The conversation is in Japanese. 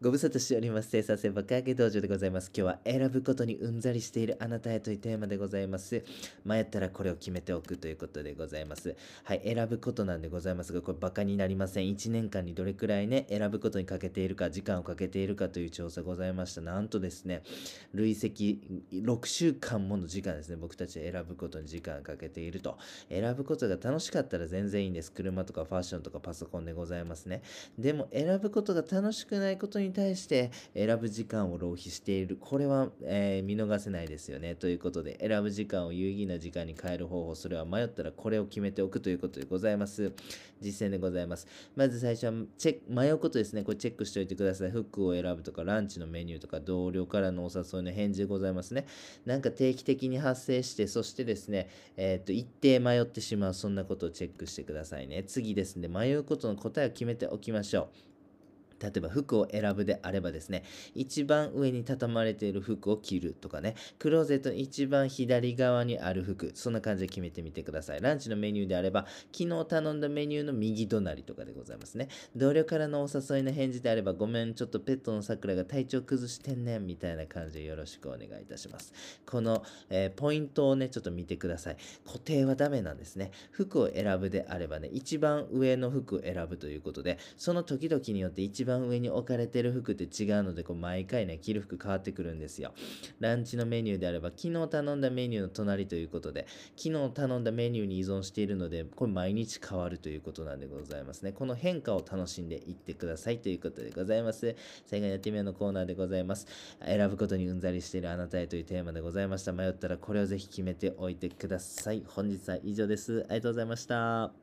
ご無沙汰しております。生産性爆上げ道場でございます。今日は選ぶことにうんざりしているあなたへというテーマでございます。迷ったらこれを決めておくということでございます。はい、選ぶことなんでございますが、これバカになりません。1年間にどれくらいね、選ぶことにかけているか、時間をかけているかという調査ございました。なんとですね、累積6週間もの時間ですね、僕たちは選ぶことに時間をかけていると。選ぶことが楽しかったら全然いいんです。車とかファッションとかパソコンでございますね。でも選ぶことが楽しくないことにに対して選ぶ時間を浪費している。これは、えー見逃せないですよね。ということで、選ぶ時間を有意義な時間に変える方法、それは迷ったらこれを決めておくということでございます。実践でございます。まず最初はチェック、迷うことですね。これチェックしておいてください。服を選ぶとか、ランチのメニューとか、同僚からのお誘いの返事でございますね。なんか定期的に発生して、そしてですね、えーっと、一定迷ってしまう、そんなことをチェックしてくださいね。次ですね、迷うことの答えを決めておきましょう。例えば服を選ぶであればですね、一番上に畳まれている服を着るとかね、クローゼット一番左側にある服、そんな感じで決めてみてください。ランチのメニューであれば、昨日頼んだメニューの右隣とかでございますね。同僚からのお誘いの返事であれば、ごめん、ちょっとペットの桜が体調崩してんねん、みたいな感じでよろしくお願いいたします。この、えーポイントをね、ちょっと見てください。固定はダメなんですね。服を選ぶであればね、一番上の服を選ぶということで、その時々によって一番番上に置かれてる服って違うので、こう毎回ね、着る服変わってくるんですよ。ランチのメニューであれば、昨日頼んだメニューの隣ということで、昨日頼んだメニューに依存しているので、これ毎日変わるということなんでございますね。この変化を楽しんでいってくださいということでございます。最後にやってみようのコーナーでございます。選ぶことにうんざりしているあなたへというテーマでございました。迷ったらこれをぜひ決めておいてください。本日は以上です。ありがとうございました。